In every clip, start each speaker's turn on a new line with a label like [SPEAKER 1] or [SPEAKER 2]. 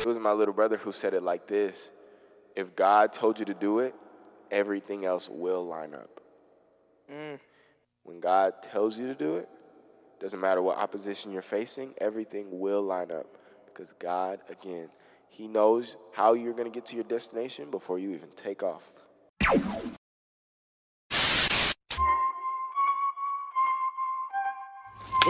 [SPEAKER 1] It was my little brother who said it like this If God told you to do it, everything else will line up. Mm. When God tells you to do it, doesn't matter what opposition you're facing, everything will line up. Because God, again, He knows how you're going to get to your destination before you even take off.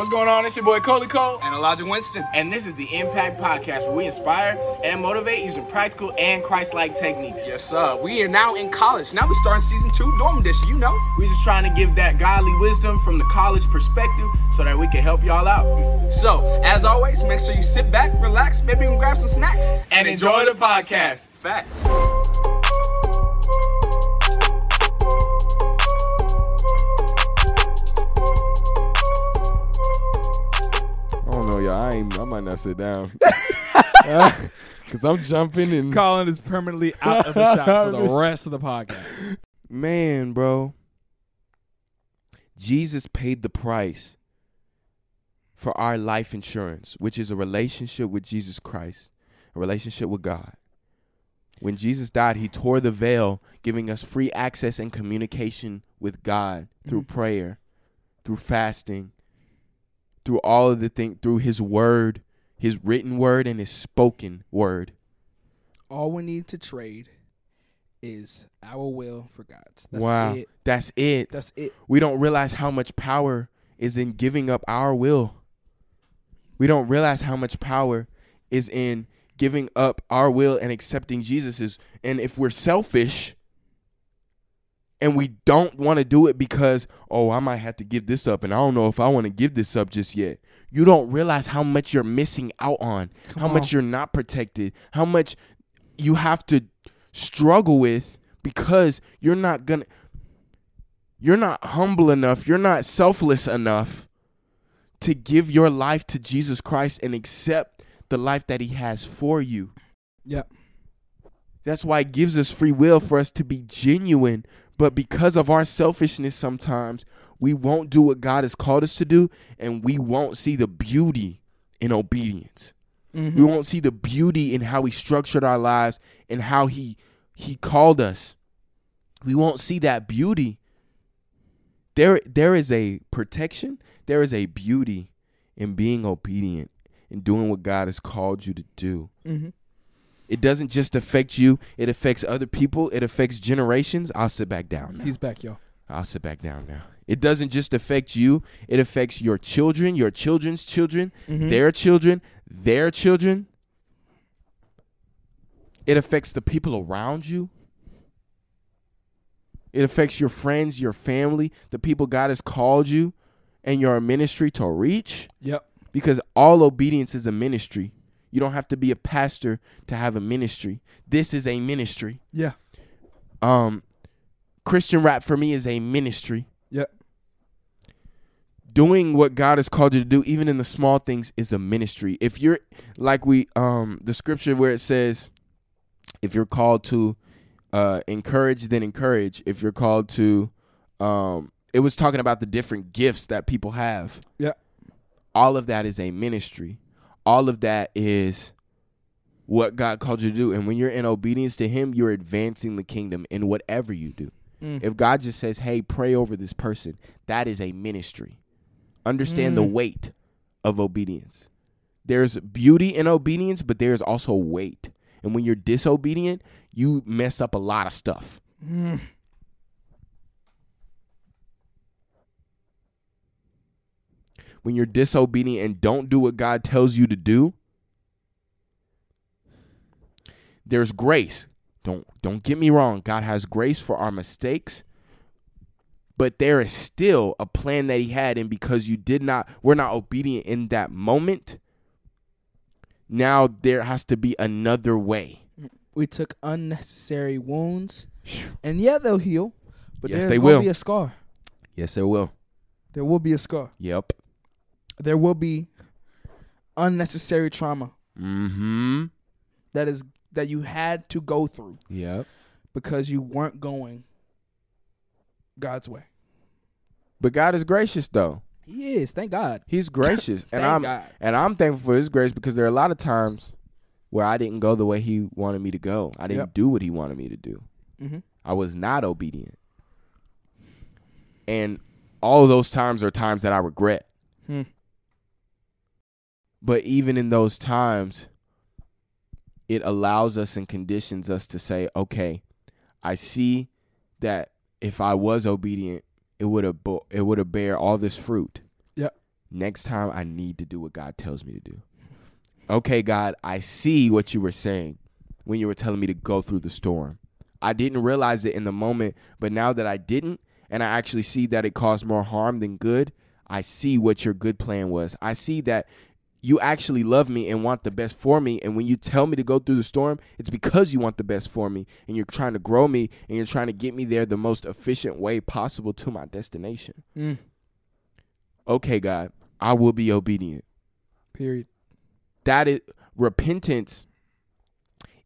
[SPEAKER 2] What's going on? It's your boy Coli Cole.
[SPEAKER 3] And Elijah Winston.
[SPEAKER 2] And this is the Impact Podcast where we inspire and motivate using practical and Christ like techniques.
[SPEAKER 3] Yes, sir. We are now in college. Now we starting season two, dorm edition, you know.
[SPEAKER 2] We're just trying to give that godly wisdom from the college perspective so that we can help y'all out.
[SPEAKER 3] So, as always, make sure you sit back, relax, maybe even grab some snacks,
[SPEAKER 2] And enjoy the podcast.
[SPEAKER 3] Facts.
[SPEAKER 4] I ain't. I might not sit down. Cause I'm jumping and
[SPEAKER 5] Colin is permanently out of the shot for the rest of the podcast.
[SPEAKER 4] man, bro. Jesus paid the price for our life insurance, which is a relationship with Jesus Christ, a relationship with God. When Jesus died, he tore the veil, giving us free access and communication with God through mm-hmm. prayer, through fasting, through all of the thing, through his word, his written word and his spoken word.
[SPEAKER 5] All we need to trade is our will for God's. That's
[SPEAKER 4] wow.
[SPEAKER 5] it.
[SPEAKER 4] That's it.
[SPEAKER 5] That's it.
[SPEAKER 4] we don't realize how much power is in giving up our will. We don't realize how much power is in giving up our will and accepting Jesus's. And if we're selfish and we don't want to do it because, oh, I might have to give this up and I don't know if I want to give this up just yet. You don't realize how much you're missing out on, how
[SPEAKER 5] on.
[SPEAKER 4] much you're not protected, how much you have to struggle with because you're not to you're not humble enough, you're not selfless enough to give your life to Jesus Christ and accept the life that he has for you.
[SPEAKER 5] Yep.
[SPEAKER 4] That's why it gives us free will for us to be genuine. But because of our selfishness, sometimes we won't do what God has called us to do, and we won't see the beauty in obedience. We won't see the beauty in how He structured our lives and how He He called us. We won't see that beauty. There, there is a protection. There is a beauty in being obedient and doing what God has called you to do.
[SPEAKER 5] Mhm.
[SPEAKER 4] It doesn't just affect you; it affects other people. It affects generations. I'll sit back down. Now.
[SPEAKER 5] He's back, yo.
[SPEAKER 4] I'll sit back down now. It doesn't just affect you; it affects your children, your children's children, mm-hmm. their children, their children. It affects the people around you. It affects your friends, your family, the people God has called you and your ministry to reach
[SPEAKER 5] Yep.
[SPEAKER 4] because all obedience is a ministry. You don't have to be a pastor to have a ministry. This is a ministry.
[SPEAKER 5] Yeah.
[SPEAKER 4] Um Christian rap for me is a ministry.
[SPEAKER 5] Yep.
[SPEAKER 4] Doing what God has called you to do even in the small things is a ministry. If you're like we um the scripture where it says if you're called to uh encourage then encourage. If you're called to um it was talking about the different gifts that people have.
[SPEAKER 5] Yeah.
[SPEAKER 4] all of that is a ministry. All of that is what God called you to do. And when you're in obedience to Him, you're advancing the kingdom in whatever you do. Mm. If God just says, hey, pray over this person, that is a ministry. Understand the mm. weight of obedience. There's beauty in obedience, but there's also weight. And when you're disobedient, you mess up a lot of stuff. Mm. When you're disobedient and don't do what God tells you to do, there's grace. Don't don't get me wrong. God has grace for our mistakes. But there is still a plan that he had and because you did not we're not obedient in that moment. Now there has to be another way.
[SPEAKER 5] We took unnecessary wounds, and yeah, they'll heal. But
[SPEAKER 4] Yes,
[SPEAKER 5] there's
[SPEAKER 4] they will.
[SPEAKER 5] be a scar.
[SPEAKER 4] Yes, there will.
[SPEAKER 5] There will be a scar.
[SPEAKER 4] Yep.
[SPEAKER 5] There will be unnecessary trauma
[SPEAKER 4] Mm-hmm.
[SPEAKER 5] that is that you had to go through
[SPEAKER 4] Yep.
[SPEAKER 5] because you weren't going God's way.
[SPEAKER 4] But God is gracious though.
[SPEAKER 5] He is, thank God.
[SPEAKER 4] He's gracious, and I'm
[SPEAKER 5] God.
[SPEAKER 4] and I'm thankful for His grace because there are a lot of times where I didn't go the way he wanted me to go. I didn't
[SPEAKER 5] Yep.
[SPEAKER 4] do what he wanted me to do.
[SPEAKER 5] Mm-hmm.
[SPEAKER 4] I was not obedient. And all of those times are times that I regret.
[SPEAKER 5] Hmm.
[SPEAKER 4] But even in those times, it allows us and conditions us to say, okay, I see that if I was obedient, it would have bo- it would have bear all this fruit.
[SPEAKER 5] Yep.
[SPEAKER 4] Next time I need to do what God tells me to do. Okay, God, I see what you were saying when you were telling me to go through the storm. I didn't realize it in the moment, but now that I didn't, and I actually see that it caused more harm than good, I see what your good plan was. I see that you actually love me and want the best for me. And when you tell me to go through the storm, it's because you want the best for me and you're trying to grow me and you're trying to get me there the most efficient way possible to my destination.
[SPEAKER 5] Mm.
[SPEAKER 4] Okay, God, I will be obedient
[SPEAKER 5] Period.
[SPEAKER 4] that is repentance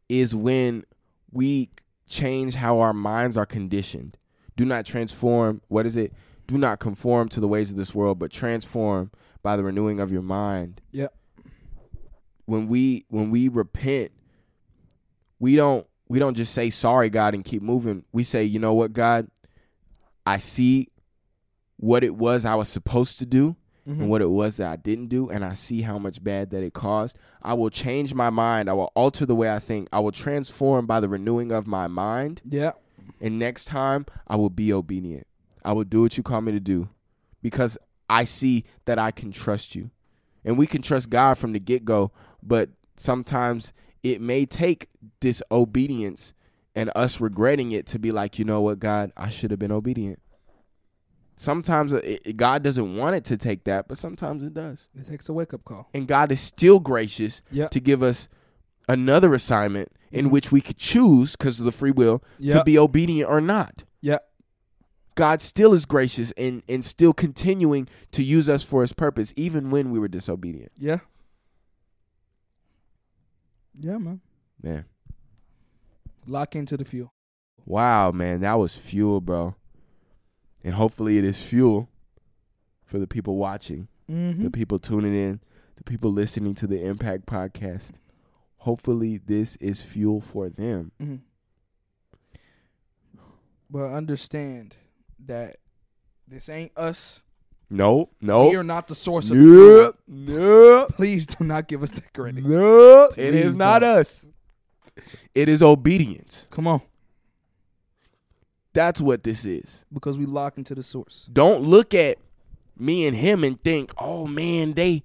[SPEAKER 4] is when we change how our minds are conditioned do not transform what is it do not conform to the ways of this world but transform by the renewing of your mind
[SPEAKER 5] Yep.
[SPEAKER 4] when we when we repent we don't we don't just say sorry god and keep moving we say you know what god i see what it was i was supposed to do and mm-hmm. what it was that I didn't do, and I see how much bad that it caused. I will change my mind. I will alter the way I think. I will transform by the renewing of my mind.
[SPEAKER 5] Yeah.
[SPEAKER 4] And next time, I will be obedient. I will do what you call me to do because I see that I can trust you. And we can trust God from the get go, but sometimes it may take disobedience and us regretting it to be like, you know what, God, I should have been obedient. Sometimes it, God doesn't want it to take that, but sometimes it does.
[SPEAKER 5] It takes a wake up call.
[SPEAKER 4] And God is still gracious
[SPEAKER 5] Yep.
[SPEAKER 4] to give us another assignment in mm-hmm. which we could choose, because of the free will, to be obedient or not.
[SPEAKER 5] Yeah.
[SPEAKER 4] God still is gracious and, and still continuing to use us for his purpose, even when we were disobedient.
[SPEAKER 5] Yeah. Yeah, man.
[SPEAKER 4] Man.
[SPEAKER 5] Lock into the fuel.
[SPEAKER 4] Wow, man. That was fuel, bro. And hopefully it is fuel for the people watching,
[SPEAKER 5] Mm-hmm.
[SPEAKER 4] the people tuning in, the people listening to the Impact Podcast. Hopefully this is fuel for them.
[SPEAKER 5] Mm-hmm. But understand that this ain't us.
[SPEAKER 4] No, no.
[SPEAKER 5] We are not the source of the fuel.
[SPEAKER 4] Nope. Nope.
[SPEAKER 5] Please do not give us that credit.
[SPEAKER 4] Nope. It is not
[SPEAKER 5] don't.
[SPEAKER 4] us. It is obedience.
[SPEAKER 5] Come on.
[SPEAKER 4] That's what this is.
[SPEAKER 5] Because we lock into the source.
[SPEAKER 4] Don't look at me and him and think, "Oh man, they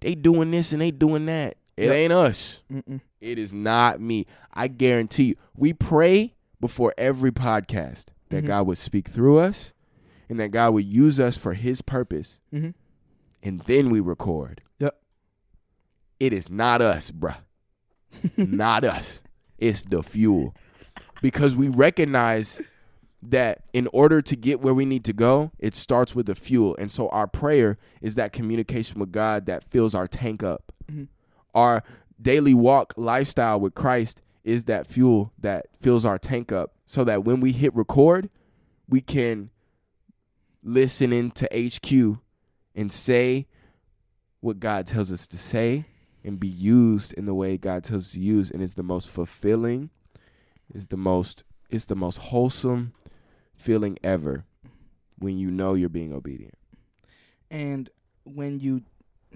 [SPEAKER 4] they doing this and they doing that." It
[SPEAKER 5] Yep.
[SPEAKER 4] ain't us.
[SPEAKER 5] Mm-mm.
[SPEAKER 4] It is not me. I guarantee you. We pray before every podcast that
[SPEAKER 5] Mhm.
[SPEAKER 4] God would speak through us and that God would use us for his purpose.
[SPEAKER 5] Mhm.
[SPEAKER 4] And then we record.
[SPEAKER 5] Yep.
[SPEAKER 4] It is not us, bruh. not us. It's the fuel. Because we recognize that in order to get where we need to go, it starts with the fuel. And so our prayer is that communication with God that fills our tank up.
[SPEAKER 5] Mhm.
[SPEAKER 4] Our daily walk lifestyle with Christ is that fuel that fills our tank up so that when we hit record, we can listen into HQ and say what God tells us to say and be used in the way God tells us to use and it's the most fulfilling is the most it's the most wholesome feeling ever when you know you're being obedient.
[SPEAKER 5] And when you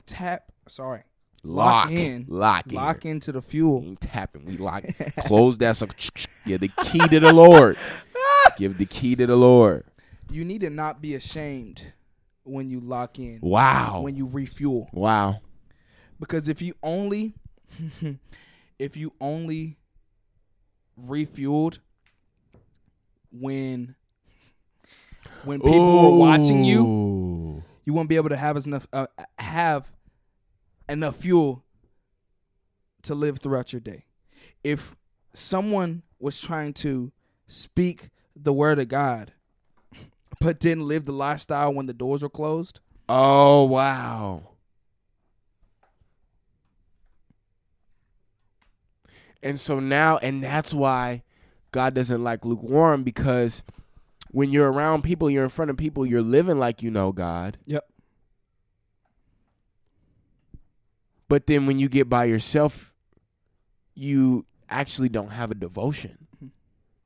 [SPEAKER 5] tap, sorry,
[SPEAKER 4] Lock,
[SPEAKER 5] Lock in.
[SPEAKER 4] lock in.
[SPEAKER 5] lock into the
[SPEAKER 4] We
[SPEAKER 5] fuel.
[SPEAKER 4] ain't tapping. We lock. Close that. So give the key to the Lord. Give the key to the Lord.
[SPEAKER 5] You need to not be ashamed when you lock in.
[SPEAKER 4] Wow.
[SPEAKER 5] When you refuel.
[SPEAKER 4] wow.
[SPEAKER 5] Because if you only if you only refueled when when people were watching you, you won't be able to have as enough uh, have enough fuel to live throughout your day. If someone was trying to speak the word of God but didn't live the lifestyle when the doors were closed,
[SPEAKER 4] Oh wow. And so now, and that's why God doesn't like lukewarm because when you're around people, you're in front of people, you're living like you know God.
[SPEAKER 5] Yep.
[SPEAKER 4] But then when you get by yourself, you actually don't have a devotion.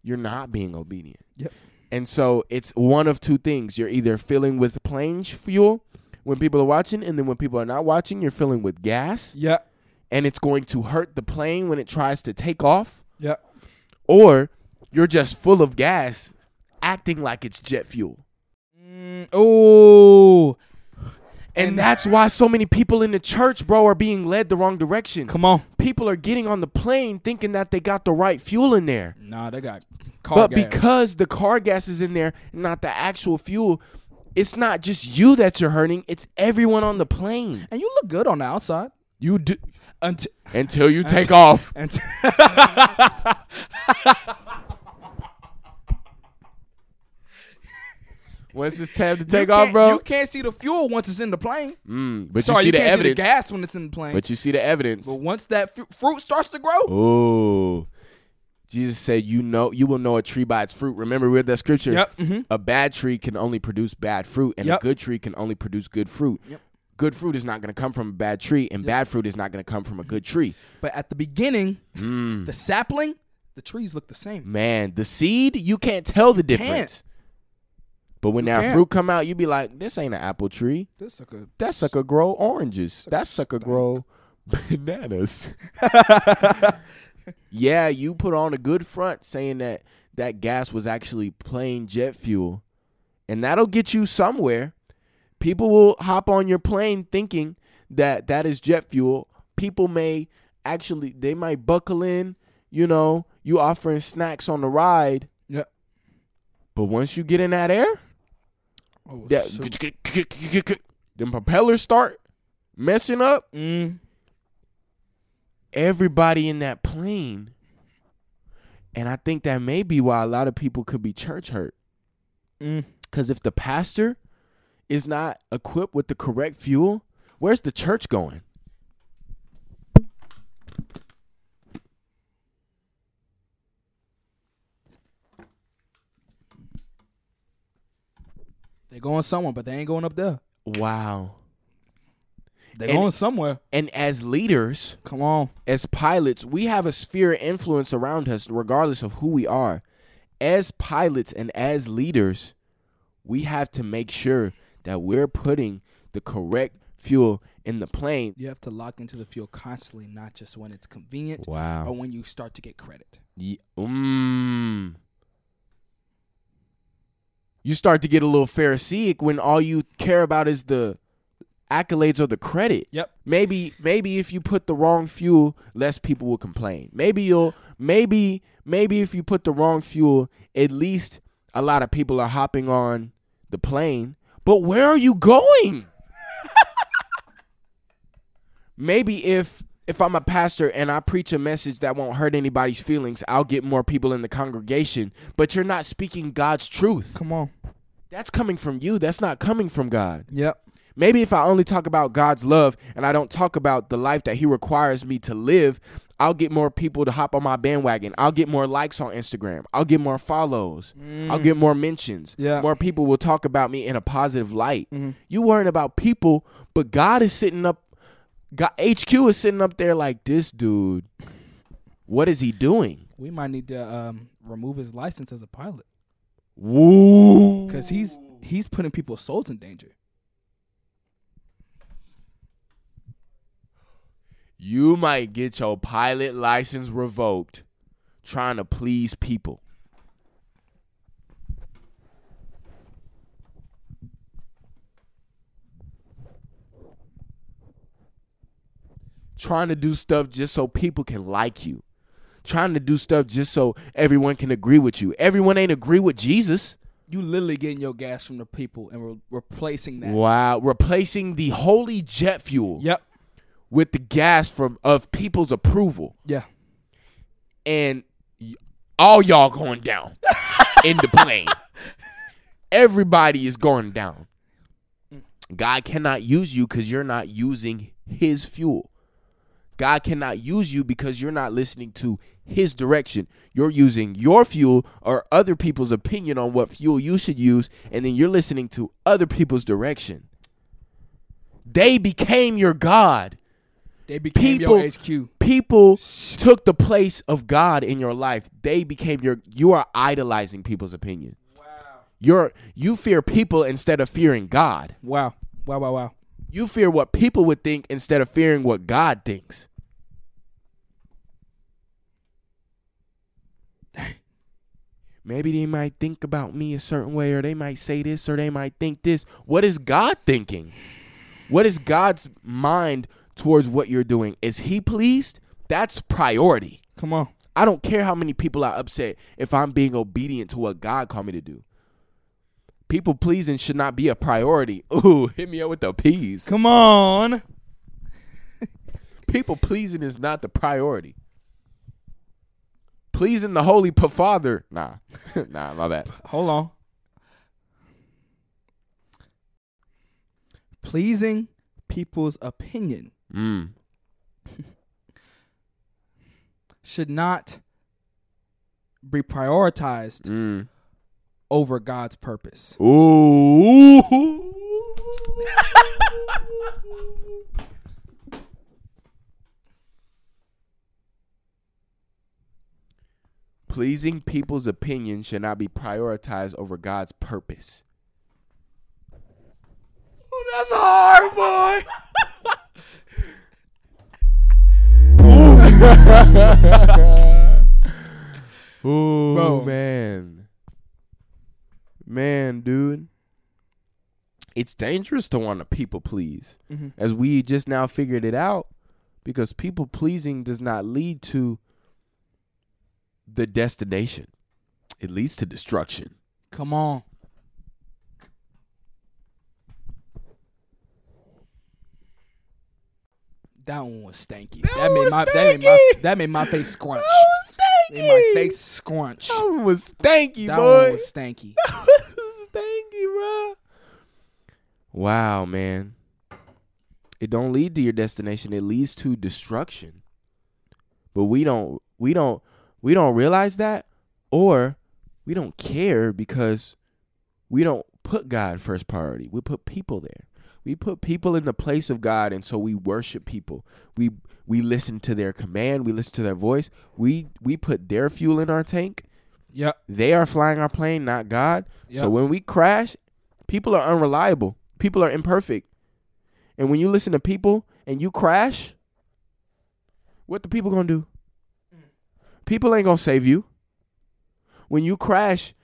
[SPEAKER 4] You're not being obedient.
[SPEAKER 5] Yep.
[SPEAKER 4] And so it's one of two things. You're either filling with plane fuel when people are watching, and then when people are not watching, you're filling with gas,
[SPEAKER 5] Yeah.
[SPEAKER 4] and it's going to hurt the plane when it tries to take off,
[SPEAKER 5] Yeah.
[SPEAKER 4] or you're just full of gas, acting like it's jet fuel.
[SPEAKER 5] Mm, oh,
[SPEAKER 4] And that's why so many people in the church, bro, are being led the wrong direction.
[SPEAKER 5] come on.
[SPEAKER 4] People are getting on the plane thinking that they got the right fuel in there.
[SPEAKER 5] Nah, they got car gas.
[SPEAKER 4] but
[SPEAKER 5] gas.
[SPEAKER 4] because the car gas is in there, not the actual fuel, it's not just you that you're hurting, it's everyone on the plane.
[SPEAKER 5] and you look good on the outside
[SPEAKER 4] You do
[SPEAKER 5] until
[SPEAKER 4] until you take off.
[SPEAKER 5] until
[SPEAKER 4] Once it's time to take off, bro.
[SPEAKER 5] You can't see the fuel once it's in the plane.
[SPEAKER 4] Mm, but
[SPEAKER 5] Sorry,
[SPEAKER 4] you see
[SPEAKER 5] you,
[SPEAKER 4] the
[SPEAKER 5] can't
[SPEAKER 4] evidence.
[SPEAKER 5] see the gas when it's in the plane.
[SPEAKER 4] But you see the evidence.
[SPEAKER 5] But once that fru- fruit starts to grow,
[SPEAKER 4] Oh. Jesus said, "You know, you will know a tree by its fruit." Remember, we read that scripture.
[SPEAKER 5] Yep, mhm.
[SPEAKER 4] A bad tree can only produce bad fruit, and
[SPEAKER 5] Yep.
[SPEAKER 4] a good tree can only produce good fruit.
[SPEAKER 5] Yep.
[SPEAKER 4] Good fruit is not going to come from a bad tree, and bad fruit is not going to come from a good tree.
[SPEAKER 5] but at the beginning,
[SPEAKER 4] Mm.
[SPEAKER 5] the sapling, the trees look the same.
[SPEAKER 4] Man, the seed you can't tell the difference. But when that
[SPEAKER 5] can't.
[SPEAKER 4] fruit come out, you be like, "This ain't an apple tree.
[SPEAKER 5] This sucker.
[SPEAKER 4] That sucker grow oranges. That sucker grow bananas." yeah, you put on a good front saying that that gas was actually plain jet fuel, and that'll get you somewhere. People will hop on your plane thinking that that is jet fuel. People may actually they might buckle in, you know, you offering snacks on the ride,
[SPEAKER 5] Yeah.
[SPEAKER 4] but once you get in that air,
[SPEAKER 5] Oh,
[SPEAKER 4] that them propellers start messing up.
[SPEAKER 5] Mm.
[SPEAKER 4] Everybody in that plane, and I think that may be why a lot of people could be church hurt.
[SPEAKER 5] Mm.
[SPEAKER 4] Because if the pastor is not equipped with the correct fuel, where's the church going?
[SPEAKER 5] They going somewhere, but they ain't going up there.
[SPEAKER 4] Wow.
[SPEAKER 5] They
[SPEAKER 4] And-
[SPEAKER 5] going somewhere.
[SPEAKER 4] And as leaders,
[SPEAKER 5] Come on.
[SPEAKER 4] as pilots, we have a sphere of influence around us, regardless of who we are. As pilots and as leaders, we have to make sure that we're putting the correct fuel in the plane.
[SPEAKER 5] You have to lock into the fuel constantly, not just when it's convenient
[SPEAKER 4] Wow.
[SPEAKER 5] or when you start to get credit.
[SPEAKER 4] Ye- mm. You start to get a little Pharisaic when all you care about is the accolades or the credit.
[SPEAKER 5] Yep.
[SPEAKER 4] Maybe maybe if you put the wrong fuel, less people will complain. Maybe you'll maybe maybe if you put the wrong fuel, at least a lot of people are hopping on the plane. But where are you going? maybe if if I'm a pastor and I preach a message that won't hurt anybody's feelings, I'll get more people in the congregation. But you're not speaking God's truth.
[SPEAKER 5] Come on.
[SPEAKER 4] That's coming from you. That's not coming from God.
[SPEAKER 5] Yep.
[SPEAKER 4] Maybe if I only talk about God's love and I don't talk about the life that He requires me to live, I'll get more people to hop on my bandwagon. I'll get more likes on Instagram. I'll get more follows. I'll get mm. more mentions.
[SPEAKER 5] Yeah.
[SPEAKER 4] More people will talk about me in a positive light. Mm-hmm. You worrying about people, but God is sitting up. God, HQ is sitting up there like this dude. What is he doing?
[SPEAKER 5] We might need to um, remove his license as a pilot
[SPEAKER 4] Woo!
[SPEAKER 5] because he's he's putting people's souls in danger.
[SPEAKER 4] You might get your pilot license revoked trying to please people. Trying to do stuff just so people can like you. Trying to do stuff just so everyone can agree with you. Everyone ain't agree with Jesus.
[SPEAKER 5] You literally getting your gas from the people and re- replacing that.
[SPEAKER 4] Wow, replacing the holy jet fuel
[SPEAKER 5] Yep.
[SPEAKER 4] with the gas from of people's approval.
[SPEAKER 5] Yeah.
[SPEAKER 4] and y- all y'all going down in the plane. Everybody is going down. Mm. God cannot use you because you're not using His fuel. God cannot use you because you're not listening to His direction. You're using your fuel or other people's opinion on what fuel you should use, and then you're listening to other people's direction. They became your God
[SPEAKER 5] They became
[SPEAKER 4] People-
[SPEAKER 5] your HQ.
[SPEAKER 4] People took the place of God in your life. They became your. You are idolizing people's opinion. Wow. You're you fear people instead of fearing God.
[SPEAKER 5] Wow. Wow. Wow. Wow.
[SPEAKER 4] You fear what people would think instead of fearing what God thinks. Maybe they might think about me a certain way, or they might say this, or they might think this. What is God thinking? What is God's mind towards what you're doing? Is He pleased? That's priority.
[SPEAKER 5] Come on.
[SPEAKER 4] I don't care how many people are upset if I'm being obedient to what God called me to do. People pleasing should not be a priority. Ooh, hit me up with the peas.
[SPEAKER 5] Come on.
[SPEAKER 4] People pleasing is not the priority. Pleasing the Holy P- Father, nah, nah, my bad.
[SPEAKER 5] Hold on. Pleasing people's opinion
[SPEAKER 4] Mm.
[SPEAKER 5] should not be prioritized
[SPEAKER 4] Mm.
[SPEAKER 5] Over God's purpose.
[SPEAKER 4] Ooh. Pleasing people's opinion should not be prioritized over God's purpose. Oh, that's hard, boy. Ooh,
[SPEAKER 5] Bro.
[SPEAKER 4] man. Man, dude. It's dangerous to want to people please.
[SPEAKER 5] Mhm.
[SPEAKER 4] As we just now figured it out, because people pleasing does not lead to the destination. It leads to destruction.
[SPEAKER 5] Come on. That one was stanky. That, made
[SPEAKER 4] was
[SPEAKER 5] my that made my
[SPEAKER 4] stanky.
[SPEAKER 5] that made my face scrunch. Made my face scrunch.
[SPEAKER 4] That one was stanky,
[SPEAKER 5] That
[SPEAKER 4] boy.
[SPEAKER 5] one was stanky.
[SPEAKER 4] That was stanky, bro. Wow, man. It don't lead to your destination. It leads to destruction. But we don't we don't we don't realize that or we don't care because we don't put God first priority. We put people there. We put people in the place of God and so we worship people. We we listen to their command, we listen to their voice. We we put their fuel in our tank
[SPEAKER 5] Yep.
[SPEAKER 4] they are flying our plane, not God.
[SPEAKER 5] Yep.
[SPEAKER 4] So when we crash, people are unreliable. People are imperfect. And when you listen to people and you crash, what the people gonna do? People ain't gonna save you. When you crash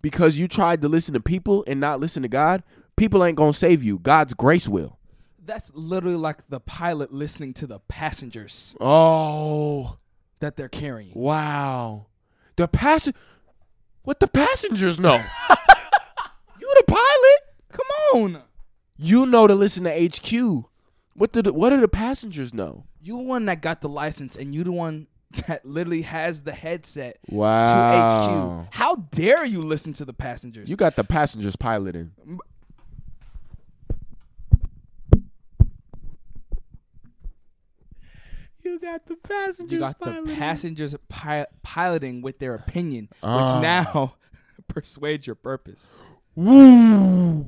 [SPEAKER 4] because you tried to listen to people and not listen to God, people ain't gonna save you. God's grace will.
[SPEAKER 5] That's literally like the pilot listening to the passengers
[SPEAKER 4] Oh
[SPEAKER 5] that they're carrying.
[SPEAKER 4] wow. The passen what the passengers know. you the pilot.
[SPEAKER 5] Come on.
[SPEAKER 4] You know to listen to HQ. What did what do the passengers know?
[SPEAKER 5] You the one that got the license and you the one that literally has the headset
[SPEAKER 4] Wow.
[SPEAKER 5] to HQ. How dare you listen to the passengers?
[SPEAKER 4] You got the passengers piloting. You got the passengers.
[SPEAKER 5] You got the passengers pi- piloting with their opinion, which
[SPEAKER 4] Ah.
[SPEAKER 5] now persuades your purpose.
[SPEAKER 4] Woo.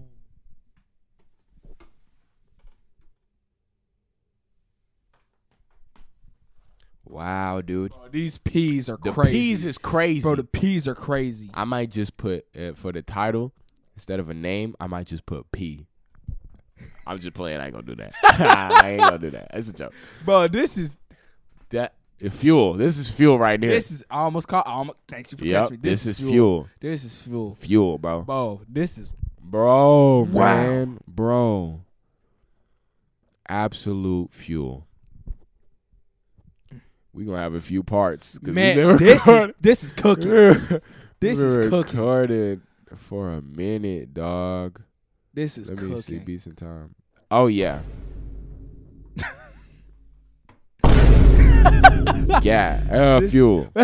[SPEAKER 4] Wow, dude.
[SPEAKER 5] Bro, these peas are crazy.
[SPEAKER 4] The
[SPEAKER 5] crazy.
[SPEAKER 4] peas is crazy.
[SPEAKER 5] Bro, the peas are crazy.
[SPEAKER 4] I might just put uh, for the title instead of a name. I might just put P. I'm just playing. I ain't gonna do that. I ain't gonna do that. It's a joke.
[SPEAKER 5] Bro, this is
[SPEAKER 4] That fuel. This is fuel right here.
[SPEAKER 5] this is I almost called. Almost, thanks you for
[SPEAKER 4] Yep,
[SPEAKER 5] catching me.
[SPEAKER 4] this is fuel.
[SPEAKER 5] This is fuel.
[SPEAKER 4] fuel, bro.
[SPEAKER 5] Bro, this is
[SPEAKER 4] Bro,
[SPEAKER 5] Wow.
[SPEAKER 4] man, bro. Absolute fuel. We gonna have a few parts.
[SPEAKER 5] man. This is this is cooking. This
[SPEAKER 4] We
[SPEAKER 5] is cooking.
[SPEAKER 4] Recorded for a minute, dog.
[SPEAKER 5] This is
[SPEAKER 4] Let me see,
[SPEAKER 5] cooking.
[SPEAKER 4] be some time. Oh yeah. yeah, uh, fuel.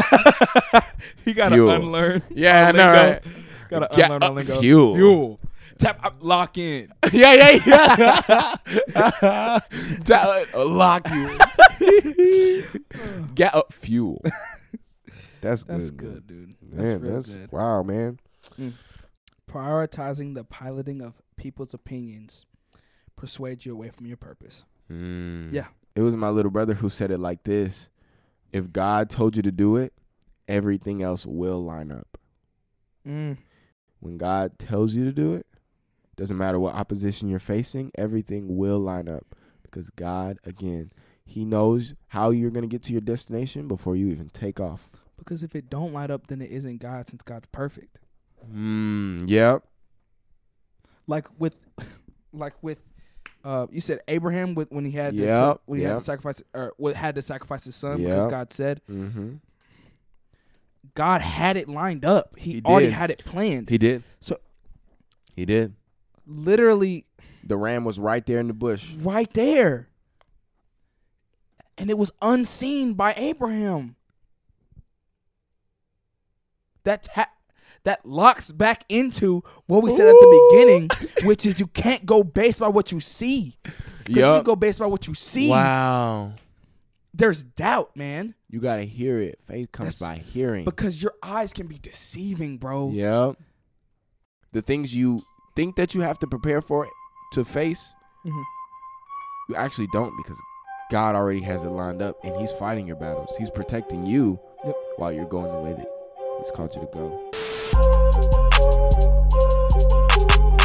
[SPEAKER 5] You gotta
[SPEAKER 4] Fuel.
[SPEAKER 5] unlearn.
[SPEAKER 4] Yeah,
[SPEAKER 5] our
[SPEAKER 4] I know,
[SPEAKER 5] lingo.
[SPEAKER 4] right?
[SPEAKER 5] Gotta
[SPEAKER 4] Yeah,
[SPEAKER 5] unlearn our
[SPEAKER 4] uh,
[SPEAKER 5] lingo.
[SPEAKER 4] fuel.
[SPEAKER 5] Fuel. Tap up, lock in.
[SPEAKER 4] yeah, yeah, yeah. Tell it, lock you. Get up, fuel. That's good.
[SPEAKER 5] That's good, dude. That's
[SPEAKER 4] Man,
[SPEAKER 5] real
[SPEAKER 4] that's
[SPEAKER 5] good.
[SPEAKER 4] wow, man.
[SPEAKER 5] Prioritizing the piloting of people's opinions persuades you away from your purpose.
[SPEAKER 4] Mm.
[SPEAKER 5] Yeah.
[SPEAKER 4] It was my little brother who said it like this: If God told you to do it, everything else will line up.
[SPEAKER 5] Mm.
[SPEAKER 4] When God tells you to do it, doesn't matter what opposition you're facing, everything will line up because God, again, He knows how you're going to get to your destination before you even take off.
[SPEAKER 5] Because if it don't light up, then it isn't God, since God's perfect.
[SPEAKER 4] Mm, yep.
[SPEAKER 5] Like with, like with, uh, you said Abraham with when he had to, when he had to sacrifice or had to sacrifice his son because God said
[SPEAKER 4] Mm-hmm.
[SPEAKER 5] God had it lined up. He,
[SPEAKER 4] He
[SPEAKER 5] already
[SPEAKER 4] did.
[SPEAKER 5] had it planned.
[SPEAKER 4] He did.
[SPEAKER 5] So-
[SPEAKER 4] he did.
[SPEAKER 5] Literally
[SPEAKER 4] The ram was right there in the bush.
[SPEAKER 5] right there. And it was unseen by Abraham. That ha- that locks back into what we said at the beginning, which is you can't go based by what you see. Because you
[SPEAKER 4] Yup.
[SPEAKER 5] go based by what you see.
[SPEAKER 4] Wow.
[SPEAKER 5] There's doubt, man.
[SPEAKER 4] You gotta hear it. Faith comes
[SPEAKER 5] That's-
[SPEAKER 4] by hearing.
[SPEAKER 5] Because your eyes can be deceiving, bro.
[SPEAKER 4] Yep. The things you think that you have to prepare for to face,
[SPEAKER 5] Mhm.
[SPEAKER 4] you actually don't because God already has it lined up and He's fighting your battles. He's protecting you
[SPEAKER 5] Yep.
[SPEAKER 4] while you're going the way that He's called you to go. Thank you.